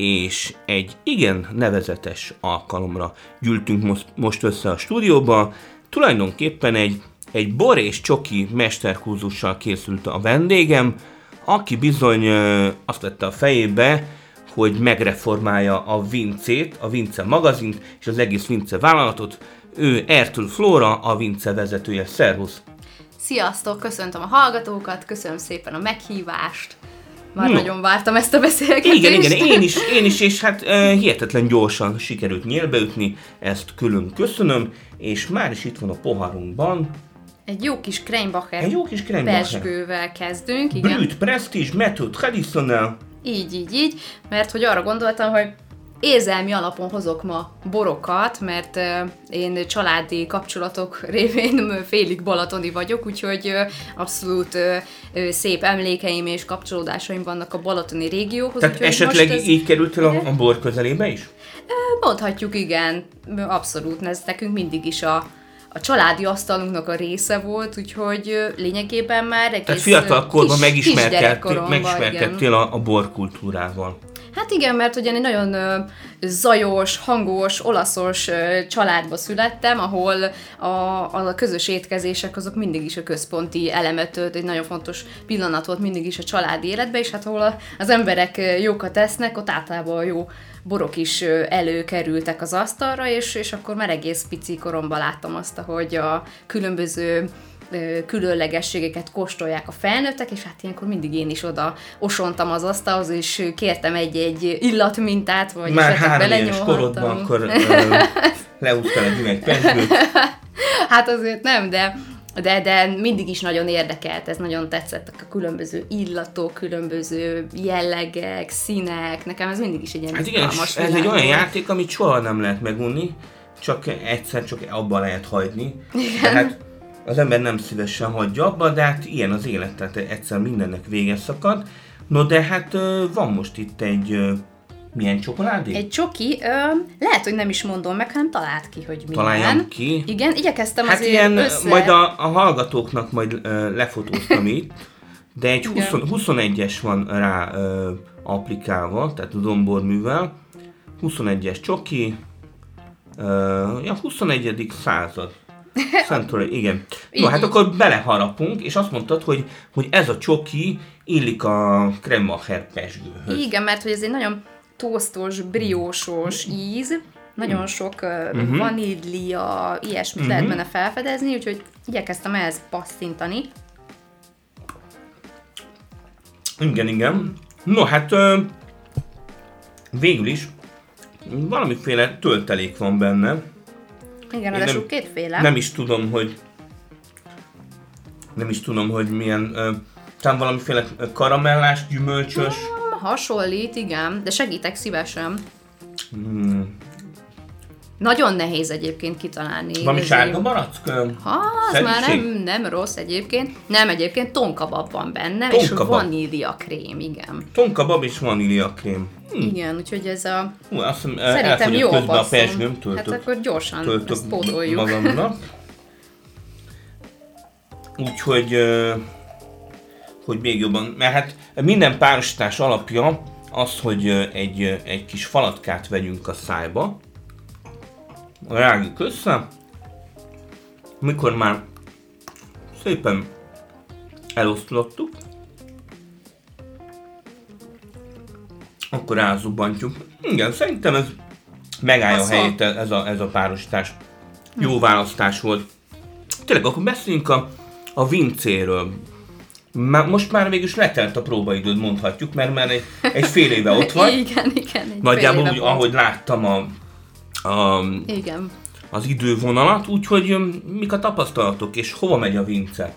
és egy igen nevezetes alkalomra gyűltünk most össze a stúdióba. Tulajdonképpen egy, egy bor és csoki mesterkurzussal készült a vendégem, aki bizony azt vette a fejébe, hogy megreformálja a Vincét, a Vince magazint és az egész Vince vállalatot. Ő Ertül Flóra, a Vince vezetője. Szervusz! Sziasztok, köszöntöm a hallgatókat, köszönöm szépen a meghívást. Már no. nagyon vártam ezt a beszélgetést. Igen, igen, én is, én is, és hát uh, hihetetlen gyorsan sikerült nyílbeütni, ezt külön köszönöm, és már is itt van a poharunkban. Egy jó kis Kreinbacher Egy jó kis Kreinbacher. kezdünk, igen. Brut, Prestige, Method, Traditionnel. Így, így, így, mert hogy arra gondoltam, hogy érzelmi alapon hozok ma borokat, mert én családi kapcsolatok révén félig balatoni vagyok, úgyhogy abszolút szép emlékeim és kapcsolódásaim vannak a balatoni régióhoz. Tehát esetleg ez... így kerültél a, a bor közelébe is? Mondhatjuk, igen, abszolút, ez nekünk mindig is a, a családi asztalunknak a része volt, úgyhogy lényegében már egész Tehát fiatal korban megismerkedtél, megismerkedtél a, a borkultúrával. Hát igen, mert ugye egy nagyon zajos, hangos, olaszos családba születtem, ahol a, a közös étkezések azok mindig is a központi elemet egy nagyon fontos pillanat volt mindig is a családi életben, és hát ahol az emberek jókat esznek, ott általában jó borok is előkerültek az asztalra, és, és akkor már egész pici koromban láttam azt, hogy a különböző különlegességeket kóstolják a felnőttek, és hát ilyenkor mindig én is oda osontam az asztalhoz, és kértem egy-egy illatmintát, vagy Már három éves korodban akkor leúztál egy üveg Hát azért nem, de de, de mindig is nagyon érdekelt, ez nagyon tetszett, a különböző illatok, különböző jellegek, színek, nekem ez mindig is egy ilyen Hát igen, ez egy olyan játék, amit soha nem lehet megunni, csak egyszer csak abban lehet hagyni. Igen. Tehát az ember nem szívesen hagyja abba, de hát ilyen az élet, tehát egyszer mindennek vége szakad. No de hát van most itt egy milyen csokoládé? Egy csoki, ö, lehet, hogy nem is mondom meg, hanem talált ki, hogy milyen. Találjam ki? Igen, igyekeztem hát azért ilyen, össze... majd a, a hallgatóknak majd ö, lefotóztam itt, de egy 20, 21-es van rá ö, applikálva, tehát a domborművel. 21-es csoki, ö, ja, 21. század. Century, igen. Jó, hát akkor beleharapunk, és azt mondtad, hogy, hogy ez a csoki illik a Kremacher pesgőhöz. Igen, mert hogy ez egy nagyon tosztos, briósos íz, nagyon sok uh, vanília, ilyesmit uh-huh. lehet benne felfedezni, úgyhogy igyekeztem ehhez passzintani. Igen, igen. No, hát végül is valamiféle töltelék van benne. Igen, ráadásul kétféle. Nem is tudom, hogy nem is tudom, hogy milyen, uh, talán valamiféle karamellás, gyümölcsös. Hmm, hasonlít, igen, de segítek szívesen. Hmm. Nagyon nehéz egyébként kitalálni. Valami sárga barack? Ha, az már nem, nem rossz egyébként. Nem, egyébként tonkabab van benne, tonkabab. és vanília krém, igen. Tonkabab és vanília krém. Hm. Igen, úgyhogy ez a... Hú, azt hiszem, Szerintem jó közben a persgőm, töltök, Hát akkor gyorsan töltök ezt pótoljuk. magamnak. Úgyhogy, hogy még jobban, mert hát minden párosítás alapja az, hogy egy, egy kis falatkát vegyünk a szájba, rágjuk össze, mikor már szépen elosztottuk, akkor rázubantjuk. Igen, szerintem ez megállja a helyét ez a, ez a párosítás. Jó választás volt. Tényleg, akkor beszéljünk a, a vincéről. Már, most már végül is letelt a próbaidőd, mondhatjuk, mert már egy, egy fél éve ott vagy. igen, igen. Egy Nagyjából úgy, ahogy láttam a, a, igen. az idővonalat, úgyhogy mik a tapasztalatok, és hova megy a Vince?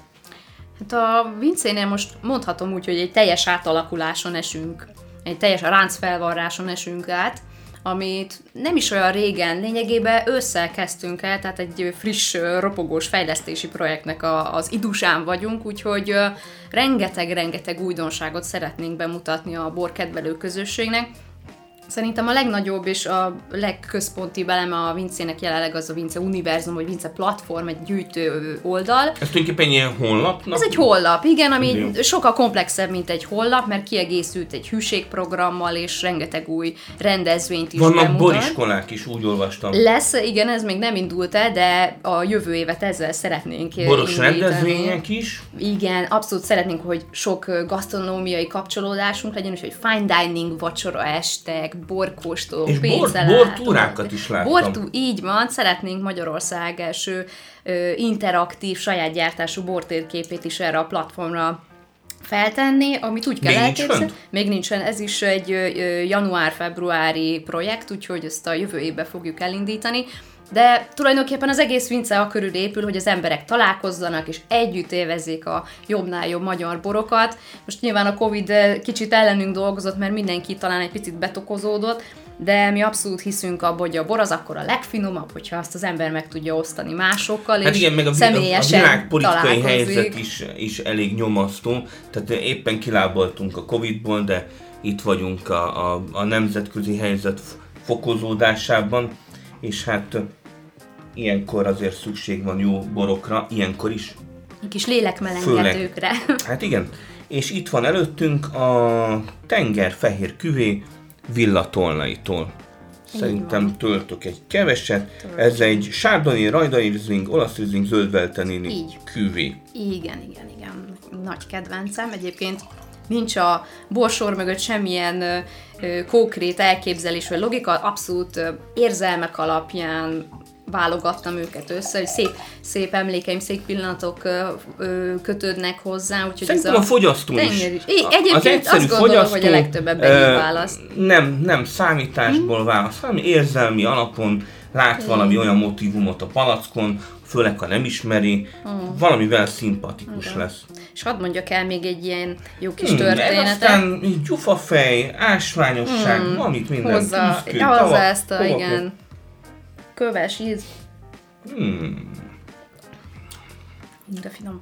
Hát a Vincénél most mondhatom úgy, hogy egy teljes átalakuláson esünk egy teljes ráncfelvarráson esünk át, amit nem is olyan régen, lényegében ősszel kezdtünk el, tehát egy friss, ropogós fejlesztési projektnek a, az idusán vagyunk, úgyhogy rengeteg-rengeteg újdonságot szeretnénk bemutatni a borkedvelő közösségnek, Szerintem a legnagyobb és a legközponti eleme a Vincének jelenleg az a Vince Univerzum, vagy Vince Platform, egy gyűjtő oldal. Ez tulajdonképpen ilyen honlap? Ez egy honlap, igen, ami Jó. sokkal komplexebb, mint egy honlap, mert kiegészült egy hűségprogrammal, és rengeteg új rendezvényt is Vannak bemutat. boriskolák is, úgy olvastam. Lesz, igen, ez még nem indult el, de a jövő évet ezzel szeretnénk Boros indítani. rendezvények is. Igen, abszolút szeretnénk, hogy sok gasztronómiai kapcsolódásunk legyen, és hogy fine dining, vacsora estek, borkóstolók, És bor, pénzelátók. bortúrákat is láttam. Bortú, így van, szeretnénk Magyarország első ö, interaktív, saját gyártású bortérképét is erre a platformra feltenni, amit úgy kell elképzelni. Még nincsen, ez is egy január-februári projekt, úgyhogy ezt a jövő évben fogjuk elindítani. De tulajdonképpen az egész Vince a körül épül, hogy az emberek találkozzanak és együtt élvezzék a jobbnál jobb magyar borokat. Most nyilván a Covid eh, kicsit ellenünk dolgozott, mert mindenki talán egy picit betokozódott, de mi abszolút hiszünk abban, hogy a bor az akkor a legfinomabb, hogyha azt az ember meg tudja osztani másokkal, Hát és igen, meg a, a, a személyesen világpolitikai találkozik. helyzet is, is elég nyomasztó. Tehát éppen kilábaltunk a Covid-ból, de itt vagyunk a, a, a nemzetközi helyzet fokozódásában, és hát ilyenkor azért szükség van jó borokra, ilyenkor is. Egy kis lélekmelengetőkre. Hát igen, és itt van előttünk a tenger fehér küvé villatolnaitól. Szerintem töltök egy keveset. Ez egy sárdoni, rajdai rizling, olasz rizling, zöldveltenini küvé. Igen, igen, igen. Nagy kedvencem. Egyébként nincs a borsor mögött semmilyen ö, konkrét elképzelés vagy logika, abszolút ö, érzelmek alapján válogattam őket össze, hogy szép, szép emlékeim, szép pillanatok kötődnek hozzá, úgyhogy Szerintem ez a fogyasztó is. is. A- egyébként azt gondolom, hogy a legtöbbebben ö, így választ. Nem, nem számításból Hm? választ, hanem érzelmi alapon lát valami olyan motivumot a palackon, főleg ha nem ismeri, Hm. valamivel szimpatikus lesz. És hadd mondjak el még egy ilyen jó kis Hmm, történetet. aztán gyufafej, ásványosság, hmm, valamit minden. Hozza, tűzkő, hozza tava- ezt a, igen, köves íz. Hmm. De finom.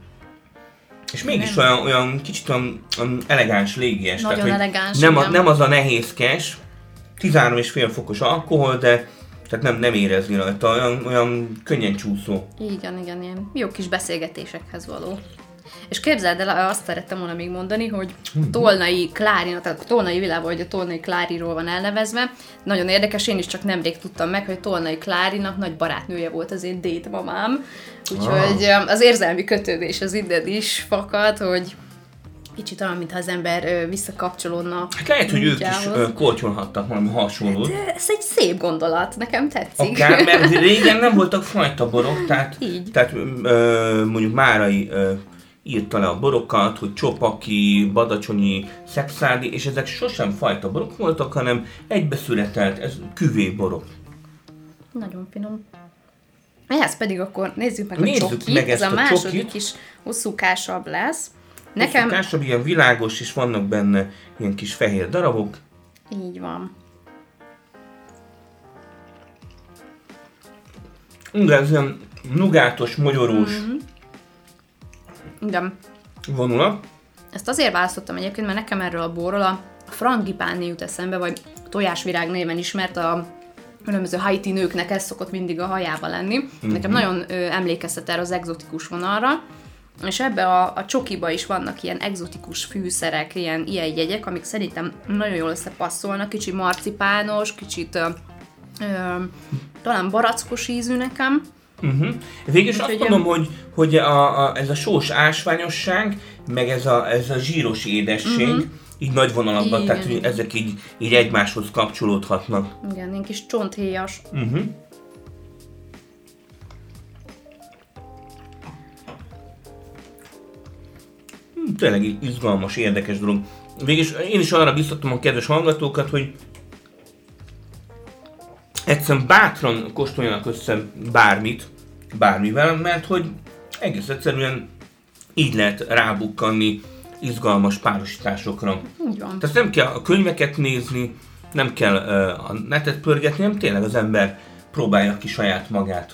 És mégis olyan, olyan kicsit olyan, olyan elegáns, légies. Nagyon hogy elegáns, nem, a, nem az a nehézkes, 13,5 fokos alkohol, de tehát nem, nem érezni rajta, olyan, olyan könnyen csúszó. Igen, igen, ilyen jó kis beszélgetésekhez való. És képzeld el, azt szerettem volna még mondani, hogy Tolnai Klárina, tehát a Tolnai világban, hogy a Tolnai Kláriról van elnevezve. Nagyon érdekes, én is csak nemrég tudtam meg, hogy Tolnai Klárinak nagy barátnője volt az én dédmamám. Úgyhogy az érzelmi kötődés az innen is fakad, hogy kicsit olyan, mintha az ember visszakapcsolódna. Hát lehet, hogy ők is kortyolhattak valami hasonlót. De Ez egy szép gondolat, nekem tetszik. Akár, mert régen nem voltak fajta borok, tehát, Így. tehát ö, mondjuk Márai ö, írta le a borokat, hogy Csopaki, Badacsonyi, Szexádi, és ezek sosem fajta borok voltak, hanem egybeszületelt, ez küvé borok. Nagyon finom. Ehhez pedig akkor nézzük meg Nézzük a csokit. meg Ez ezt a a második csokit. is hosszúkásabb lesz. Nekem Szokásabb, ilyen világos, és vannak benne ilyen kis fehér darabok. így van. De ez ilyen nugátos, mogyorós Mhm. Igen. vonulat. Ezt azért választottam egyébként, mert nekem erről a borról a frangipáni jut eszembe, vagy tojásvirág néven ismert a különböző haiti nőknek ez szokott mindig a hajába lenni. Mhm. Nekem nagyon ö, emlékeztet erre az egzotikus vonalra. És ebbe a, a csokiba is vannak ilyen egzotikus fűszerek, ilyen, ilyen jegyek, amik szerintem nagyon jól összepasszolnak, kicsi marcipános, kicsit ö, ö, talán barackos ízű nekem. Uh-huh. Végül is azt mondom, hogy, hogy a, a, ez a sós ásványosság, meg ez a, ez a zsíros édesség, uh-huh. így nagy vonalakban, Igen, tehát hogy ezek így, így egymáshoz kapcsolódhatnak. Igen, ilyen kis csonthéjas. Uh-huh. Tényleg izgalmas, érdekes dolog. Végülis én is arra biztatom a kedves hallgatókat, hogy egyszerűen bátran kóstoljanak össze bármit, bármivel, mert hogy egész egyszerűen így lehet rábukkanni izgalmas párosításokra. Így van. Tehát nem kell a könyveket nézni, nem kell uh, a netet pörgetni, hanem tényleg az ember próbálja ki saját magát.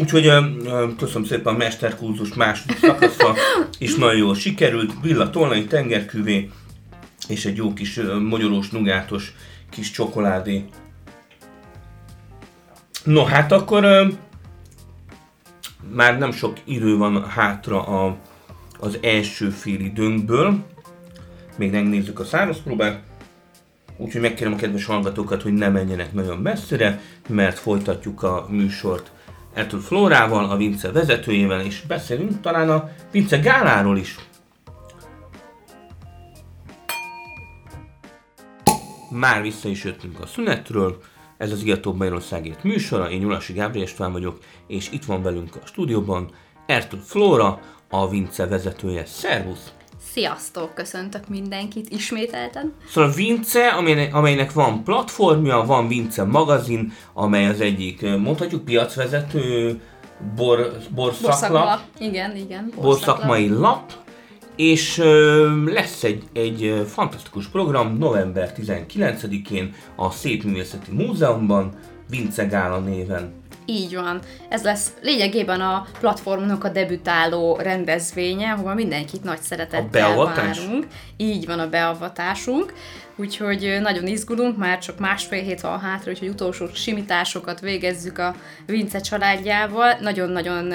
Úgyhogy uh, köszönöm szépen a mesterkurzus második szakasza, és nagyon jól sikerült. Villa tolnai tengerküvé, és egy jó kis uh, magyarós, nugátos kis csokoládé. No, hát akkor már nem sok idő van hátra a, az első fél időnkből. Még megnézzük a száraz próbát. Úgyhogy megkérem a kedves hallgatókat, hogy ne menjenek nagyon messzire, mert folytatjuk a műsort Ertül Flórával, a Vince vezetőjével, és beszélünk talán a Vince Gáláról is. Már vissza is jöttünk a szünetről, ez az Igatóbb Magyarországért műsora, én Nyulasi Gábor István vagyok, és itt van velünk a stúdióban Ertül Flóra, a Vince vezetője. Szervusz! Sziasztok! Köszöntök mindenkit ismételten. Szóval Vince, amelynek, amelynek van platformja, van Vince magazin, amely az egyik, mondhatjuk, piacvezető bor, borszaklap. Borszaklap. Igen, igen. Borszakmai lap, és lesz egy, egy fantasztikus program november 19-én a Szépművészeti Múzeumban, Vince Gála néven. Így van. Ez lesz lényegében a platformnak a debütáló rendezvénye, ahol mindenkit nagy szeretettel várunk. Így van a beavatásunk. Úgyhogy nagyon izgulunk, már csak másfél hét van hátra, úgyhogy utolsó simításokat végezzük a Vince családjával. Nagyon-nagyon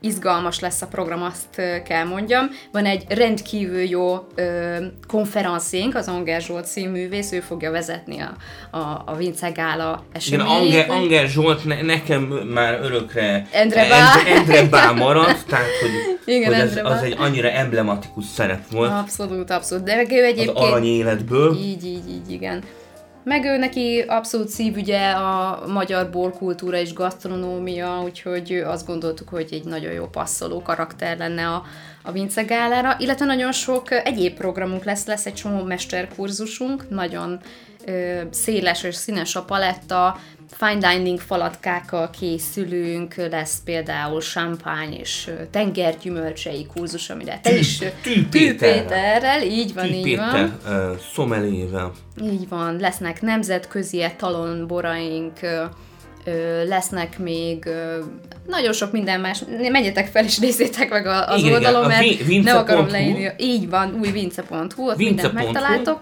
izgalmas lesz a program, azt kell mondjam. Van egy rendkívül jó ö, konferenciénk, az Anger Zsolt színművész, ő fogja vezetni a, a, a Vince Gála eseményét. Igen, Anger, Anger Zsolt ne, nekem már örökre Endre Bá, Endre Bá maradt, tehát hogy, Igen, hogy ez, az egy annyira emblematikus szerep volt. Abszolút, abszolút. De ő egyébként... Az arany életből. Így, így, így, igen. Meg ő neki abszolút szívügye a magyar borkultúra és gasztronómia, úgyhogy azt gondoltuk, hogy egy nagyon jó passzoló karakter lenne a, a Vince Gálára, illetve nagyon sok egyéb programunk lesz, lesz egy csomó mesterkurzusunk, nagyon széles és színes a paletta, fine dining falatkákkal készülünk, lesz például champagne és tengergyümölcsei kurzus, amire te is tűpéterrel, így van, így van. Szomelével. Így van, lesznek nemzetközi etalonboraink, lesznek még nagyon sok minden más. Menjetek fel és nézzétek meg az igen, oldalon, mert a nem akarom leírni. Így van, új vince.hu, ott mindent megtaláltok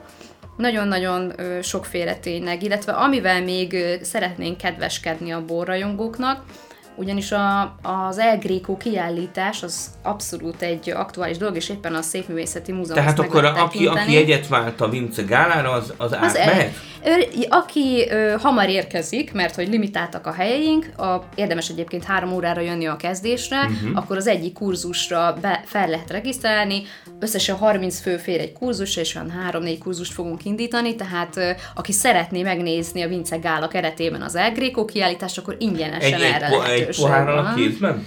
nagyon-nagyon sokféle tényleg, illetve amivel még szeretnénk kedveskedni a borrajongóknak, ugyanis a, az El Greco kiállítás az abszolút egy aktuális dolog, és éppen a Szépművészeti Múzeum Tehát akkor aki, aki egyet vált a Vince Gálára, az, az, az átmehet? El, aki ö, hamar érkezik, mert hogy limitáltak a helyeink, a, érdemes egyébként három órára jönni a kezdésre, uh-huh. akkor az egyik kurzusra be, fel lehet regisztrálni, összesen 30 fő fér egy kurzusra, és olyan 3-4 kurzust fogunk indítani, tehát ö, aki szeretné megnézni a Vince Gála keretében az El Greco kiállítást, akkor ingyenesen egy, erre egy, egy pohárral a kézben?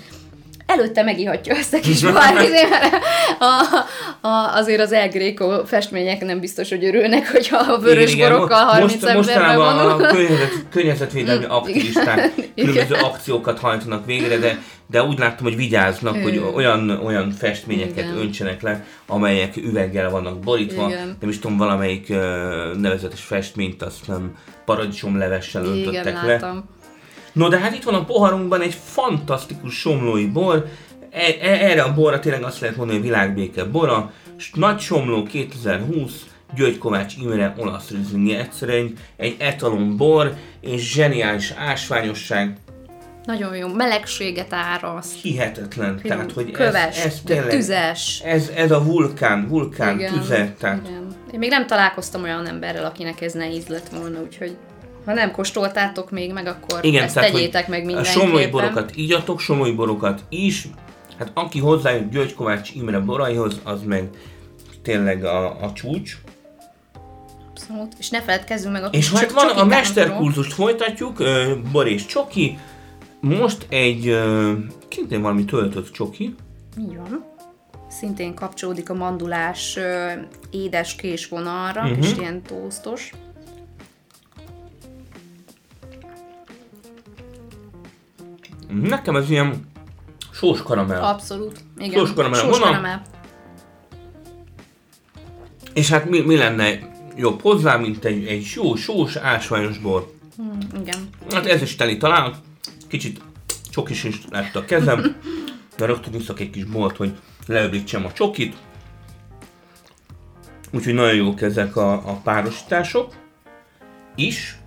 előtte megihatja ezt a kis bármit, mert a, a, azért az El Greco festmények nem biztos, hogy örülnek, hogyha a vörös igen, borokkal 30 most, emberben van. a környezet, környezetvédelmi aktivisták különböző akciókat hajtanak végre, de de úgy láttam, hogy vigyáznak, hogy olyan, olyan festményeket Igen. öntsenek le, amelyek üveggel vannak borítva. Igen. Nem is tudom, valamelyik uh, nevezetes festményt azt nem paradicsomlevessel öntöttek Igen, le. Láttam. No, de hát itt van a poharunkban egy fantasztikus somlói bor, e, e, erre a borra tényleg azt lehet mondani, hogy világbéke bora, Nagy Somló 2020, György Kovács Imre olasz rizlingi egyszerűen egy etalon bor, és zseniális ásványosság, nagyon jó, melegséget áraszt. Hihetetlen, Film, tehát hogy köves, ez, ez tényleg, tüzes. Ez, ez a vulkán, vulkán igen, tüze, tehát... Igen. Én még nem találkoztam olyan emberrel, akinek ez nehéz lett volna, úgyhogy ha nem kóstoltátok még meg, akkor Igen, ezt tehát, tegyétek meg mindenképpen. A somlói borokat ígyatok, somlói borokat is. Hát aki hozzájön György Kovács Imre boraihoz, az meg tényleg a, a csúcs. Abszolút. És ne feledkezzünk meg a És hát van a mesterkurzust folytatjuk, Bor és Csoki. Most egy, kintén valami töltött csoki. Így van. Szintén kapcsolódik a mandulás édes kés vonalra, uh-huh. és ilyen tóztos. Nekem ez ilyen sós karamell. Abszolút. Igen. Sós karamell. Sós karamell. És hát mi, mi lenne jobb hozzá, mint egy, egy jó sós, ásványos bor. Igen. Hát ez is teli talán. Kicsit csokis is lett a kezem, de rögtön iszok egy kis bort, hogy leöblítsem a csokit. Úgyhogy nagyon jók ezek a, a párosítások is.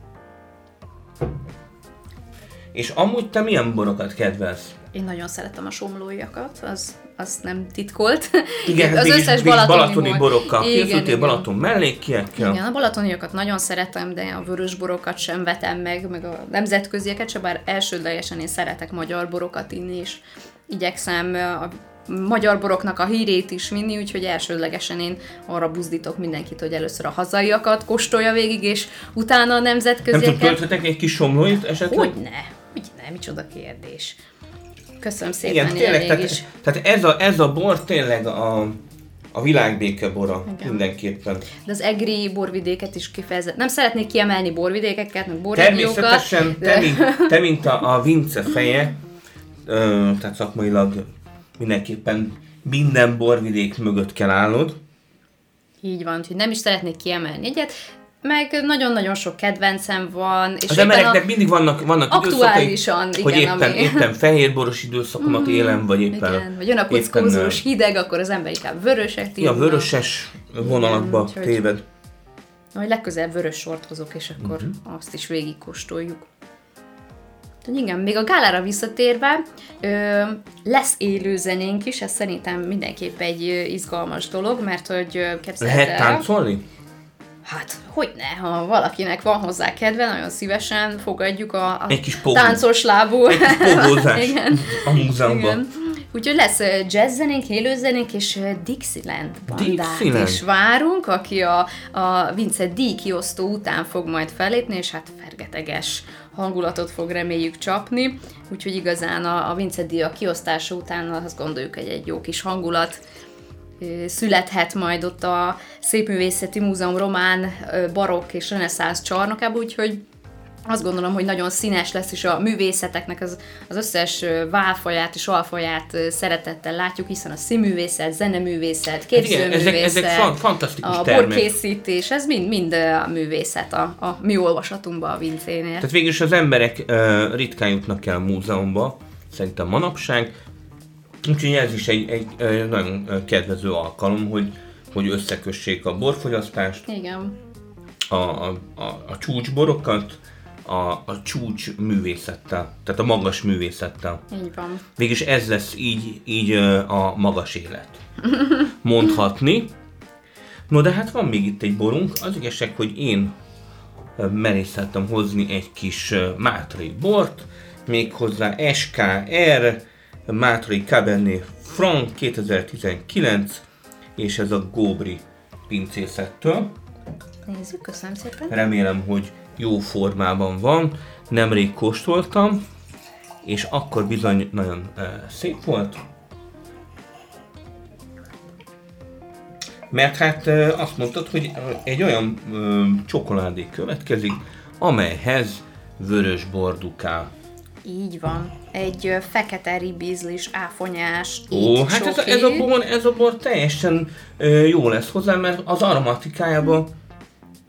És amúgy te milyen borokat kedvelsz? Én nagyon szeretem a somlóiakat, az, az nem titkolt. Igen, az mégis- összes balatoni, balatoni bor. borokkal Igen, készültél, igen. Balaton mellékiekkel. Igen, a balatoniakat nagyon szeretem, de a vörös borokat sem vetem meg, meg a nemzetközieket se, bár elsődlegesen én szeretek magyar borokat inni, és igyekszem a magyar boroknak a hírét is vinni, úgyhogy elsődlegesen én arra buzdítok mindenkit, hogy először a hazaiakat kóstolja végig, és utána a Nem tudom, nemzetközieket. tölthetek egy kis somlóit esetleg? Hogyne? Hogyne? Micsoda kérdés. Köszönöm szépen, Igen, tényleg, ilyen mégis. tehát, tehát ez, a, ez a bor tényleg a, a világbéke bora Igen. mindenképpen. De az egri borvidéket is kifejezett. Nem szeretnék kiemelni borvidékeket, meg borregiókat. Természetesen de- te, mint, te, mint a, a Vince feje, ö, tehát szakmailag mindenképpen minden borvidék mögött kell állnod. Így van, úgyhogy nem is szeretnék kiemelni egyet, meg nagyon-nagyon sok kedvencem van, és Az embereknek a... mindig vannak, vannak Aktuálisan, időszakai, hogy igen, éppen, ami- éppen fehérboros időszakomat élem, vagy éppen... Igen, vagy jön a kockózós hideg, akkor az ember inkább vöröset Ja, vöröses vonalakba úgyhogy- téved. Majd legközelebb vörös sort hozok, és akkor uh-huh. azt is végigkóstoljuk. Úgyhogy igen, még a gálára visszatérve, ö, lesz élő zenénk is, ez szerintem mindenképp egy izgalmas dolog, mert hogy ö, képzeld Lehet el- táncolni? Hát, hogy ne, ha valakinek van hozzá kedve, nagyon szívesen fogadjuk a, a Egy kis pogó. táncos lábú. Egy kis Igen. a múzeumban. Igen. Úgyhogy lesz ö, jazzzenénk, élőzenénk és ö, Dixieland bandát Dixieland. is várunk, aki a, a Vince D kiosztó után fog majd fellépni, és hát fergeteges hangulatot fog reméljük csapni, úgyhogy igazán a, a Vince D a kiosztása után azt gondoljuk, hogy egy jó kis hangulat születhet majd ott a Szépművészeti Múzeum román, barokk és reneszánsz csarnokában, úgyhogy azt gondolom, hogy nagyon színes lesz, és a művészeteknek az, az összes válfaját és alfaját szeretettel látjuk, hiszen a színművészet, zeneművészet, Hát igen, képzőművészet, ezek, ezek fan- fantasztikus a termek. borkészítés, ez mind, mind a művészet a, a mi olvasatunkban a Vincénél. Tehát végül is az emberek uh, ritkán jutnak el a múzeumba, szerintem manapság. Úgyhogy ez is egy, egy uh, nagyon kedvező alkalom, hogy, hogy összekössék a borfogyasztást, Igen. a, a, a, a csúcsborokat, a, a csúcs művészettel, tehát a magas művészettel. Így van. Végülis ez lesz így, így a magas élet. Mondhatni. No de hát van még itt egy borunk, az igazság, hogy én merészeltem hozni egy kis mátrai bort, méghozzá SKR Mátrai Cabernet Franc 2019, és ez a Góbri pincészettől. Nézzük, köszönöm szépen. Remélem, hogy jó formában van. Nemrég kóstoltam, és akkor bizony nagyon uh, szép volt. Mert hát uh, azt mondtad, hogy egy olyan uh, csokoládé következik, amelyhez vörös bordukál. Így van. Egy fekete ribizlis, áfonyás, Ó, hát ez a, ez, a bor, ez a bor teljesen jó lesz hozzá, mert az aromatikájában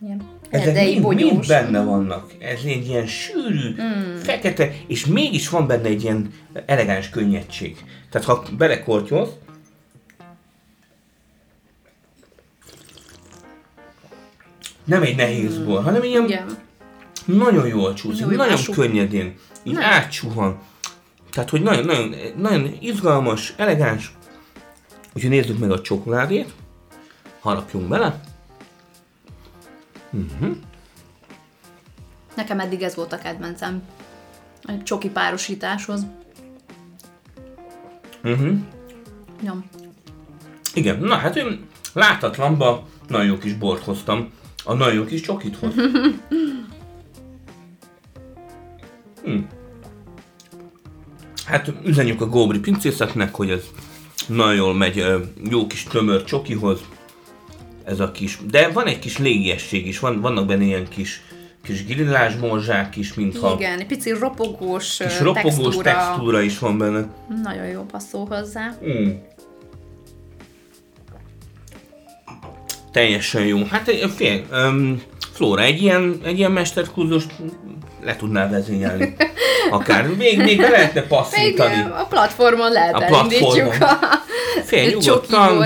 Igen. Ezek mind, mind benne vannak. Ez egy ilyen sűrű, mm. fekete, és mégis van benne egy ilyen elegáns könnyedség. Tehát ha belekortyolsz, nem egy nehéz bor, hanem ilyen Igen. Nagyon jól csúszik, Jó, nagyon könnyedén, így Nem. átsuhan. Tehát, hogy nagyon, nagyon, nagyon izgalmas, elegáns. Úgyhogy nézzük meg a csokoládét. Harapjunk bele. Nekem eddig ez volt a kedvencem. Egy csoki párosításhoz. Uh-huh. Ja. Igen, na hát én láthatlanba nagyon jó kis bort hoztam. A nagyon jó kis csokit hoz. hm. Hát üzenjük a Góbri pincészetnek, hogy ez nagyon jól megy, jó kis tömör csokihoz. Ez a kis, de van egy kis légiesség is, van, vannak benne ilyen kis, kis grillás morzsák is, mintha Igen, egy pici ropogós, kis ropogós textúra. textúra is van benne. Nagyon jó passzol hozzá. Mm. Teljesen jó. Hát fél, um, Flóra, egy ilyen, egy ilyen mesterkurzust le tudnál vezényelni. Akár még, még be lehetne passzítani. Még a platformon lehet A platformon. a Fél, nyugodtan,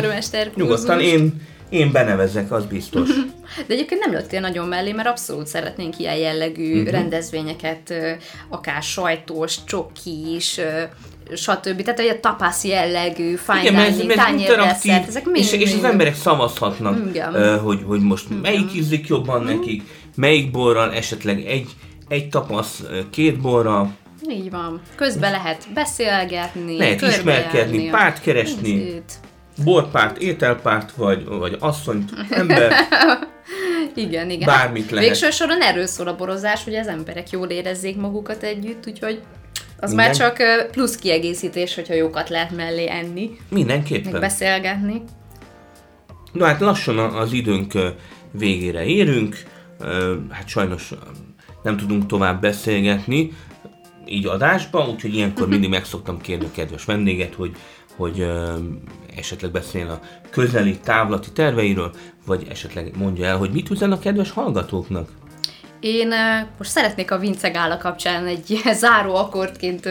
nyugodtan én, én benevezek, az biztos. De egyébként nem lőttél nagyon mellé, mert abszolút szeretnénk ilyen jellegű Mhm. rendezvényeket, akár sajtós, csokis, stb. Tehát olyan tapasz jellegű, fine Igen, dining, tányérdesszert, ezek mind, és, és az mind- emberek szavazhatnak, Igen. hogy, hogy most melyik ízlik jobban nekik, melyik borral, esetleg egy, egy tapasz két borral, Így van. Közben lehet beszélgetni, lehet ismerkedni, párt keresni, borpárt, ételpárt, vagy, vagy asszonyt, ember, Igen, igen. Bármit lehet. Végső soron erről szól a borozás, hogy az emberek jól érezzék magukat együtt, úgyhogy az Igen. már csak plusz kiegészítés, hogyha jókat lehet mellé enni, meg mindenképpen. beszélgetni. Na hát lassan az időnk végére érünk, hát sajnos nem tudunk tovább beszélgetni, így adásba, úgyhogy ilyenkor mindig meg szoktam kérni a kedves vendéget, hogy, hogy ö, esetleg beszéljen a közeli, távlati terveiről, vagy esetleg mondja el, hogy mit üzen a kedves hallgatóknak. Én most szeretnék a Vince Gála kapcsán egy záró akkordként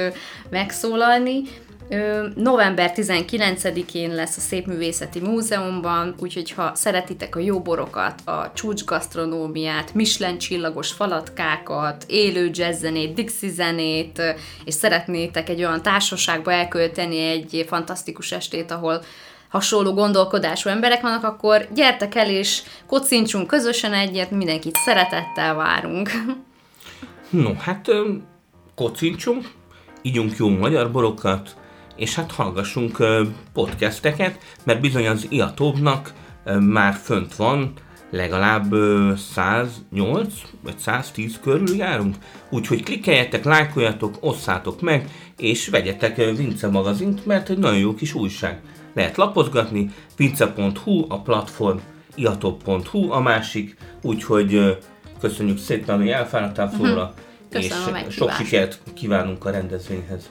megszólalni. November 19-én lesz a Szépművészeti Múzeumban, úgyhogy ha szeretitek a jó borokat, a csúcsgasztronómiát, Michelin csillagos falatkákat, élő jazzzenét, dixi zenét, és szeretnétek egy olyan társaságba elkölteni egy fantasztikus estét, ahol hasonló gondolkodású emberek vannak, akkor gyertek el és kocincsunk közösen egyet, mindenkit szeretettel várunk. No, hát kocincsunk, ígyunk jó magyar borokat, és hát hallgassunk podcasteket, mert bizony az Iatóbnak már fönt van, legalább ö, 108 vagy 110 körül járunk, úgyhogy klikkeljetek, lájkoljatok, osszátok meg, és vegyetek Vince magazint, mert egy nagyon jó kis újság. Lehet lapozgatni, vince.hu a platform, iatop.hu a másik, úgyhogy köszönjük szépen, hogy elfáradtál Flóra, a és sok sikert kívánunk a rendezvényhez.